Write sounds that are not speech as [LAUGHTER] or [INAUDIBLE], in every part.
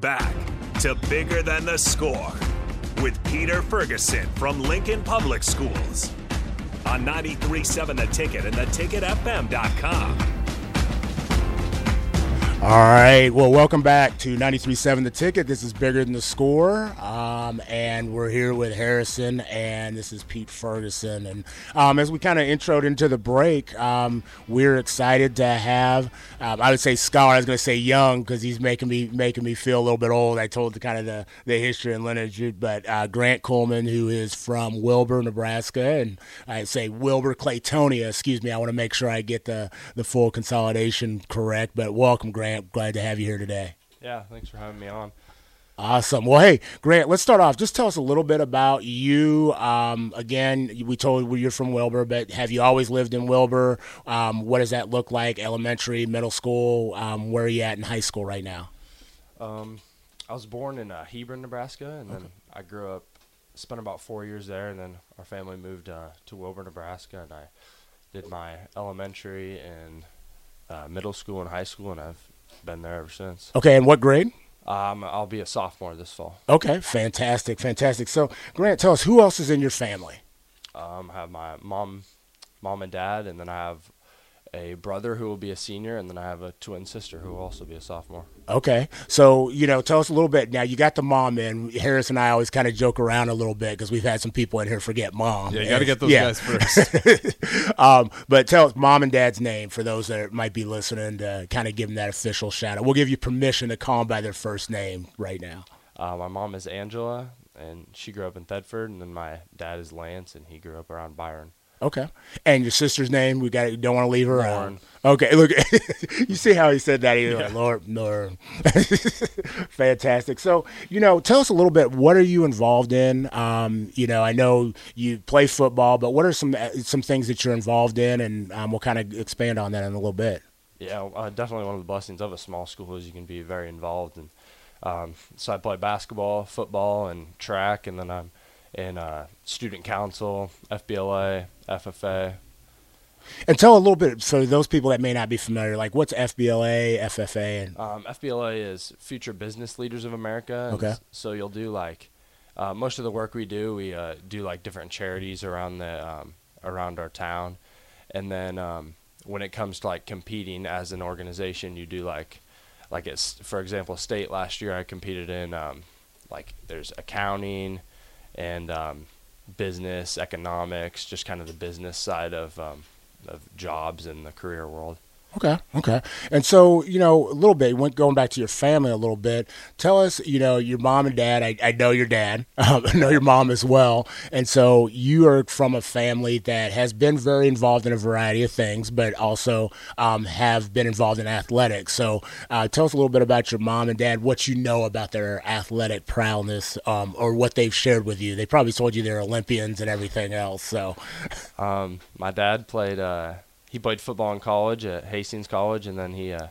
Back to Bigger Than the Score with Peter Ferguson from Lincoln Public Schools on 93.7 The Ticket and theticketfm.com. All right. Well, welcome back to 93.7 The Ticket. This is Bigger Than the Score. Um, and we're here with Harrison, and this is Pete Ferguson. And um, as we kind of introed into the break, um, we're excited to have, um, I would say scholar, I was going to say young because he's making me making me feel a little bit old. I told the kind of the, the history and lineage, but uh, Grant Kuhlman, who is from Wilber, Nebraska, and I say Wilber Clatonia, excuse me. I want to make sure I get the, the full consolidation correct, but welcome, Grant. Glad to have you here today. Yeah, thanks for having me on. Awesome. Well, hey, Grant, let's start off. Just tell us a little bit about you. Um, again, we told you you're from Wilber, but have you always lived in Wilber? Um, what does that look like? Elementary, middle school? Um, where are you at in high school right now? Um, I was born in uh, Hebron, Nebraska, and then I grew up, spent about four years there, and then our family moved uh, to Wilber, Nebraska, and I did my elementary and uh, middle school and high school, and I've been there ever since. Okay, and what grade? Um, I'll be a sophomore this fall. Okay, fantastic, fantastic. So, Grant, tell us who else is in your family? Um, I have my mom, mom and dad, and then I have a brother who will be a senior, and then I have a twin sister who will also be a sophomore. Okay, so you know, tell us a little bit. Now you got the mom in. Harris and I always kind of joke around a little bit because we've had some people in here forget mom. Yeah, you got to get those Yeah. guys [LAUGHS] first. um, but tell us mom and dad's name for those that might be listening to kind of give them that official shout out. We'll give you permission to call them by their first name right now. Uh, my mom is Angela, and she grew up in Thedford, and then my dad is Lance, and he grew up around Byron. Okay, and your sister's name? We got. You Don't want to leave her. Lauren. Okay, look, [LAUGHS] you see how he said that? he He's like, Lord, Lord. [LAUGHS] Fantastic. So, you know, tell us a little bit. What are you involved in? Um, you know, I know you play football, but what are some some things that you're involved in, and um, we'll kind of expand on that in a little bit. Yeah, uh, definitely one of the blessings of a small school is you can be very involved. And um, so I play basketball, football, and track, and then I'm in uh, student council, FBLA, FFA. And tell a little bit for those people that may not be familiar, like what's FBLA, FFA, and Um, FBLA is Future Business Leaders of America. Okay. So you'll do like uh, most of the work we do. We uh, do like different charities around the um, around our town, and then um, when it comes to like competing as an organization, you do like like it's for example, state last year I competed in um, like there's accounting and um, business economics, just kind of the business side of um, of jobs in the career world. Okay, okay. And so, you know, a little bit, went going back to your family a little bit. Tell us, you know, your mom and dad. I, I know your dad. Um, [LAUGHS] I know your mom as well. And so, you are from a family that has been very involved in a variety of things, but also um, have been involved in athletics. So, uh, tell us a little bit about your mom and dad. What you know about their athletic prowess, um, or what they've shared with you. They probably told you they're Olympians and everything else. So, Um, my dad played. Uh, he played football in college at Hastings College, and then he uh,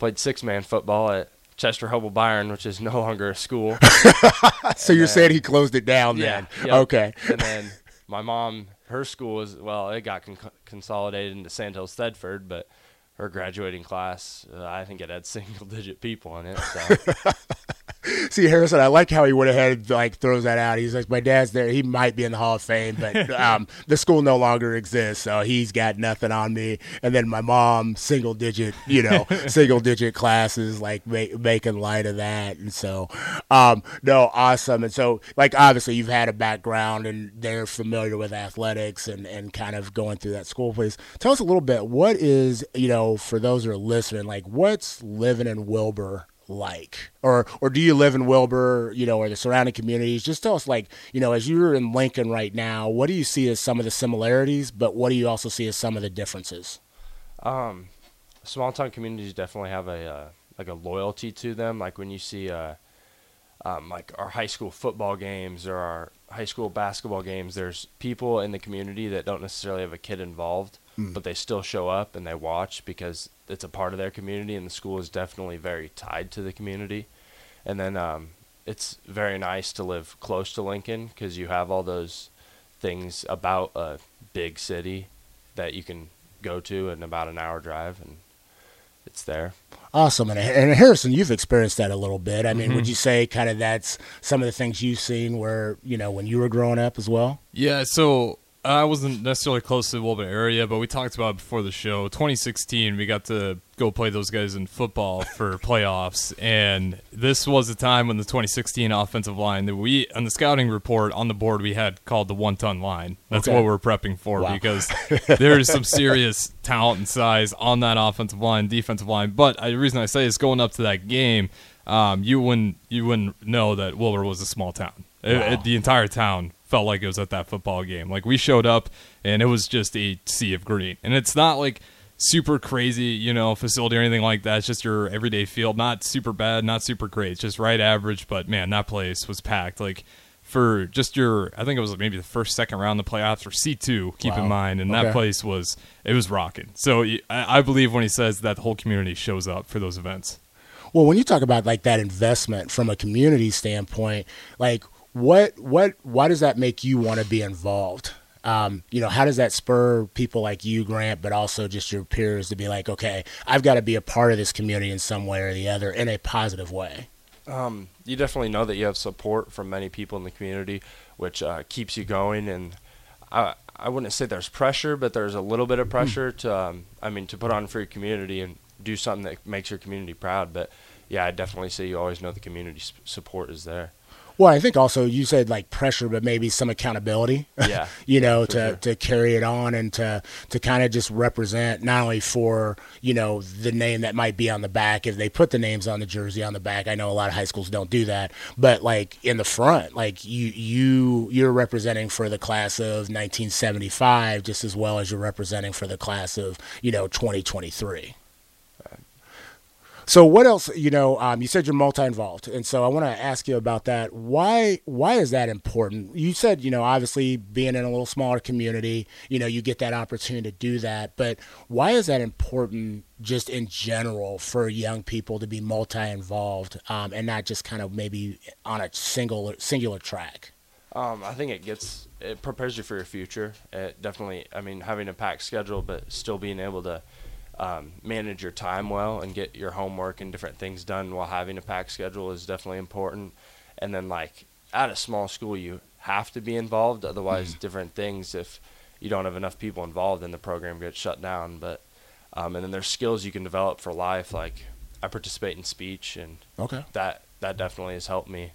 played six-man football at Chester Hubbell Byron, which is no longer a school. [LAUGHS] so you're saying he closed it down then? Yep. Okay. And then my mom, her school was well, it got con- consolidated into Sandhills Thedford, but her graduating class, uh, I think it had [LAUGHS] single-digit people in it. So [LAUGHS] See Harrison, I like how he went ahead like throws that out. He's like, my dad's there. He might be in the Hall of Fame, but [LAUGHS] um, the school no longer exists, so he's got nothing on me. And then my mom, single digit, you know, [LAUGHS] single digit classes, like ma- making light of that. And so, um, no, awesome. And so, like, obviously, you've had a background, and they're familiar with athletics and and kind of going through that school. Please tell us a little bit. What is you know for those who are listening, like, what's living in Wilber? Like? Or or do you live in Wilber you know or the surrounding communities? Just tell us like you know as you're in Lincoln right now what do you see as some of the similarities but what do you also see as some of the differences? Um, small town communities definitely have a uh, like a loyalty to them. Like when you see uh, um, like our high school football games or our high school basketball games, there's people in the community that don't necessarily have a kid involved, but they still show up and they watch because it's a part of their community, and the school is definitely very tied to the community. And then um, it's very nice to live close to Lincoln because you have all those things about a big city that you can go to in about an hour drive and it's there. Awesome. And, and Harrison, you've experienced that a little bit. I mean, Mm-hmm. would you say kind of that's some of the things you've seen where, you know, when you were growing up as well? Yeah, so I wasn't necessarily close to the Wilber area, but we talked about it before the show. 2016, we got to go play those guys in football for [LAUGHS] playoffs, and this was a time when the 2016 offensive line that we on the scouting report on the board we had called the one-ton line. That's Okay. what we're prepping for Wow. because [LAUGHS] there's some serious talent and size on that offensive line, defensive line. But I, the reason I say is going up to that game, um, you wouldn't you wouldn't know that Wilber was a small town. It- it- the entire town felt like it was at that football game. Like we showed up and it was just a sea of green. And it's not like super crazy, you know, facility or anything like that. It's just your everyday field. Not super bad, not super great. It's just right average, but man, that place was packed. Like for just your I think it was maybe the first second round of the playoffs or C2, keep Wow. in mind, and Okay. that place was it was rocking. So I, believe when he says that the whole community shows up for those events. Well, when you talk about like that investment from a community standpoint, like what what why does that make you want to be involved? Um, you know, how does that spur people like you, Grant, but also just your peers to be like, okay, I've got to be a part of this community in some way or the other in a positive way. Um, you definitely know that you have support from many people in the community, which uh, keeps you going. And I, I wouldn't say there's pressure, but there's a little bit of pressure to, um, I mean, to put on for your community and do something that makes your community proud. But yeah, I definitely say you always know the community support is there. Well, I think also you said like pressure, but maybe some accountability. [LAUGHS] Yeah, you know, to, sure. to carry it on and to to kind of just represent not only for you know the name that might be on the back if they put the names on the jersey on the back. I know a lot of high schools don't do that, but like in the front, like you you you're representing for the class of 1975 just as well as you're representing for the class of you know 2023. So what else? You know, um, you said you're multi-involved, and so I want to ask you about that. Why? Why is that important? You said, you know, obviously being in a little smaller community, you know, you get that opportunity to do that. But why is that important, just in general, for young people to be multi-involved um, and not just kind of maybe on a single singular track? Um, I think it gets it prepares you for your future. It definitely, I mean, having a packed schedule, but still being able to um, manage your time well and get your homework and different things done while having a packed schedule is definitely important. And then, like at a small school, you have to be involved. Otherwise, different things if you don't have enough people involved, then the program gets shut down. But um, and then there's skills you can develop for life. Like I participate in speech, and Okay. that that definitely has helped me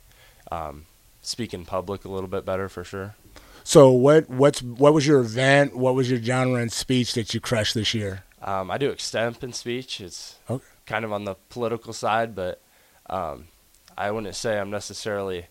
um, speak in public a little bit better for sure. So what? What's what was your event? What was your genre and speech that you crushed this year? Um, I do extemp in speech. It's Okay. kind of on the political side, but um, I wouldn't say I'm necessarily.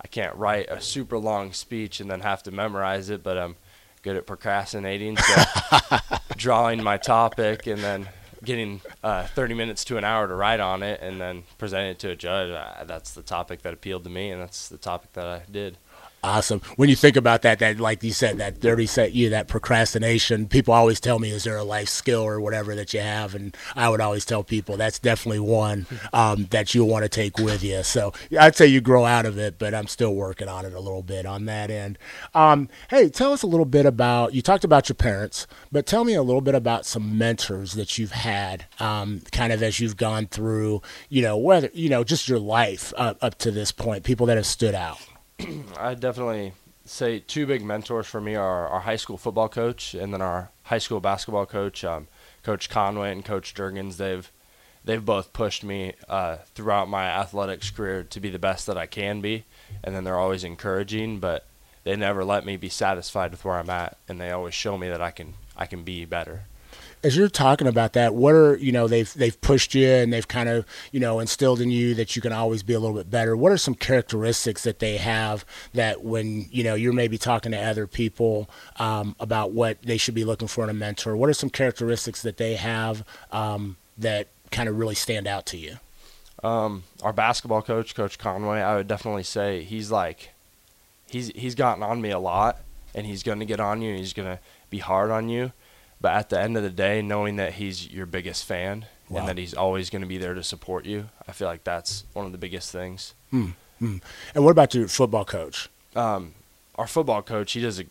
I can't write a super long speech and then have to memorize it, but I'm good at procrastinating. So [LAUGHS] drawing my topic and then getting uh, 30 minutes to an hour to write on it and then presenting it to a judge. Uh, that's the topic that appealed to me, and that's the topic that I did. Awesome. When you think about that, that like you said, that thirty set you that procrastination. People always tell me, "Is there a life skill or whatever that you have?" And I would always tell people that's definitely one um, that you'll want to take with you. So I'd say you grow out of it, but I'm still working on it a little bit on that end. Um, hey, tell us a little bit about. You talked about your parents, but tell me a little bit about some mentors that you've had, um, kind of as you've gone through. You know, whether you know just your life up, up to this point, people that have stood out. [CLEARS THROAT] I definitely say two big mentors for me are our high school football coach and then our high school basketball coach, um, Coach Conway and Coach Durgans. They've they've both pushed me uh, throughout my athletics career to be the best that I can be, and then they're always encouraging, but they never let me be satisfied with where I'm at, and they always show me that I can I can be better. As you're talking about that, what are you know they've they've pushed you and they've kind of you know instilled in you that you can always be a little bit better. What are some characteristics that they have that when you know you're maybe talking to other people um, about what they should be looking for in a mentor? What are some characteristics that they have um, that kind of really stand out to you? Um, our basketball coach, Coach Conway, I would definitely say he's like, he's he's gotten on me a lot, and he's going to get on you, and he's going to be hard on you. But at the end of the day, knowing that he's your biggest fan Wow. and that he's always going to be there to support you, I feel like that's one of the biggest things. And what about your football coach? Um, our football coach, he does a,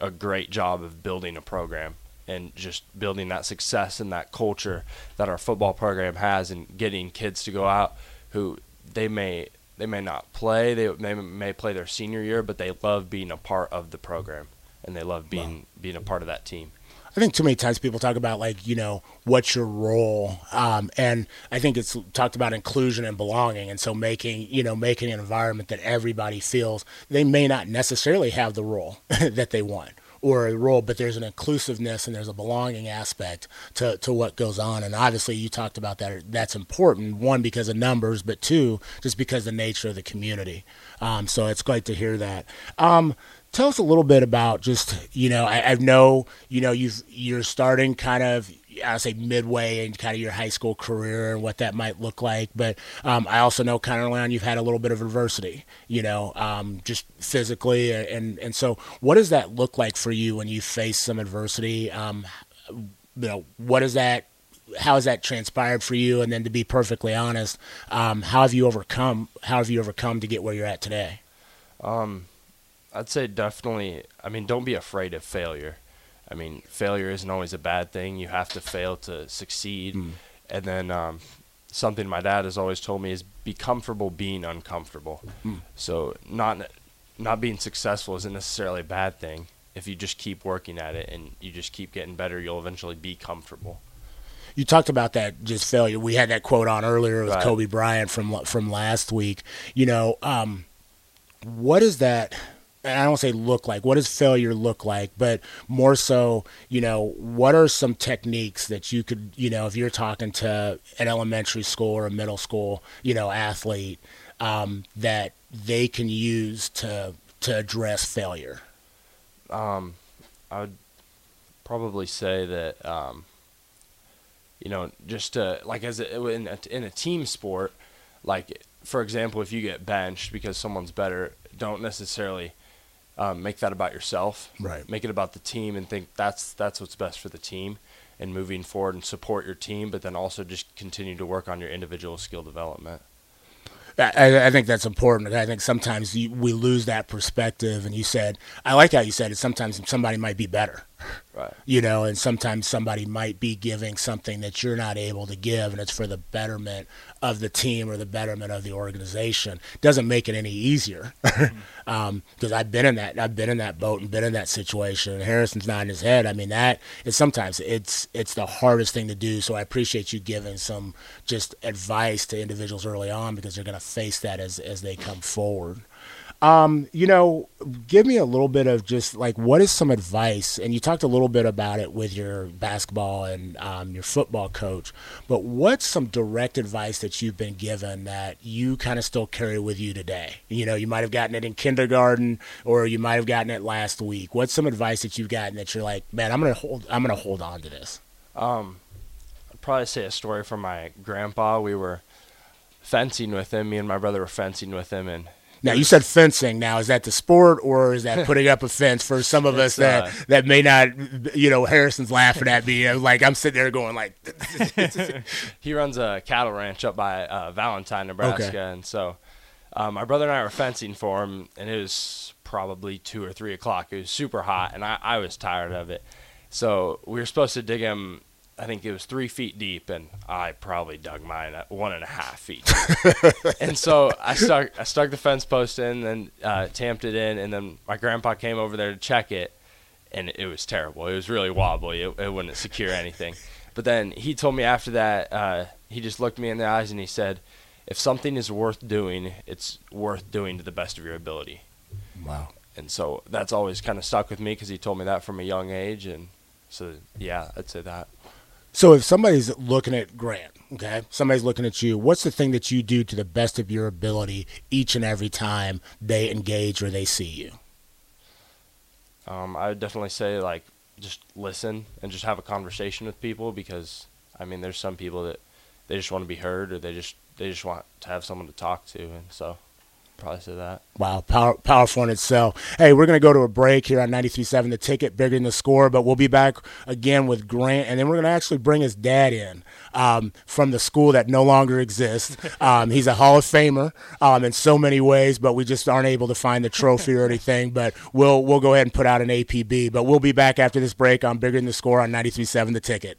a great job of building a program. and just building that success and that culture that our football program has and getting kids to go out who they may they may not play they, they may play their senior year but they love being a part of the program and they love being wow. being a part of that team I think too many times people talk about like you know what's your role, um, and I think it's talked about inclusion and belonging, and so making you know making an environment that everybody feels they may not necessarily have the role [LAUGHS] that they want or a role, but there's an inclusiveness and there's a belonging aspect to, to what goes on. And obviously, you talked about that. That's important. One, because of numbers, but two, just because of the nature of the community. Um, so it's great to hear that. Um, tell us a little bit about just you know I, I know you know you you're starting kind of I say midway in kind of your high school career and what that might look like. But um, I also know kind of around you've had a little bit of adversity, you know, um, just physically, and and so what does that look like for you when you face some adversity? Um, you know, what is that? How has that transpired for you? And then to be perfectly honest, um, how have you overcome? How have you overcome to get where you're at today? I'd say definitely. I mean, don't be afraid of failure. I mean, failure isn't always a bad thing. You have to fail to succeed. Mm. And then um, something my dad has always told me is be comfortable being uncomfortable. Mm. So not not being successful isn't necessarily a bad thing. If you just keep working at it and you just keep getting better, you'll eventually be comfortable. You talked about that just failure. We had that quote on earlier with right. Kobe Bryant from from last week. You know, um, what is that? I don't say look like, what does failure look like, but more so, you know, what are some techniques that you could, you know, if you're talking to an elementary school or a middle school, you know, athlete, um, that they can use to to address failure? Um, I would probably say that, um, you know, just to, like as a, in a, in a team sport, like for example, if you get benched because someone's better, don't necessarily um, make that about yourself. Right. Make it about the team and think that's that's what's best for the team and moving forward and support your team, but then also just continue to work on your individual skill development. I, I, think that's important. I think sometimes you, we lose that perspective. And you said, I like how you said it. Sometimes somebody might be better, right? You know, and sometimes somebody might be giving something that you're not able to give, and it's for the betterment of the team or the betterment of the organization. Doesn't make it any easier because [LAUGHS] um, I've been in that. I've been in that boat and been in that situation. And Harrison's nodding his head. I mean, that is sometimes it's it's the hardest thing to do. So I appreciate you giving some just advice to individuals early on because they're going to face that as as they come forward. Um, you know, give me a little bit of just like what is some advice? And you talked a little bit about it with your basketball and um, your football coach, but what's some direct advice that you've been given that you kind of still carry with you today? You know, you might have gotten it in kindergarten or you might have gotten it last week. What's some advice that you've gotten that you're like, man, I'm gonna hold, I'm gonna hold on to this. Um, I'd probably say a story from my grandpa. We were fencing with him. Me and my brother were fencing with him, and now you said fencing. Now is that the sport or is that [LAUGHS] putting up a fence for some of us that uh, that may not? You know, Harrison's laughing at me. Like I'm sitting there going like. [LAUGHS] he runs a cattle ranch up by uh, Valentine, Nebraska, okay. and so um, my brother and I were fencing for him, and it was probably two or three o'clock. It was super hot, and I, I was tired of it. So we were supposed to dig him I think it was three feet deep, and I probably dug mine at one and a half feet. [LAUGHS] and so I stuck I stuck the fence post in, and uh, tamped it in, and then my grandpa came over there to check it, and it was terrible. It was really wobbly. It, it wouldn't secure anything. But then he told me after that, uh, he just looked me in the eyes and he said, "If something is worth doing, it's worth doing to the best of your ability." Wow. And so that's always kind of stuck with me because he told me that from a young age, and so yeah, I'd say that. So if somebody's looking at Grant, okay, somebody's looking at you, what's the thing that you do to the best of your ability each and every time they engage or they see you? Um, I would definitely say like just listen and just have a conversation with people because I mean there's some people that they just want to be heard or they just they just want to have someone to talk to and so probably say that. Wow, power, powerful in itself. Hey, we're going to go to a break here on 93.7 The Ticket, bigger than the score, but we'll be back again with Grant, and then we're going to actually bring his dad in um, from the school that no longer exists. [LAUGHS] Um, he's a Hall of Famer um, in so many ways, but we just aren't able to find the trophy or anything. [LAUGHS] But we'll we'll go ahead and put out an APB. But we'll be back after this break on Bigger Than the Score on 93.7 The Ticket.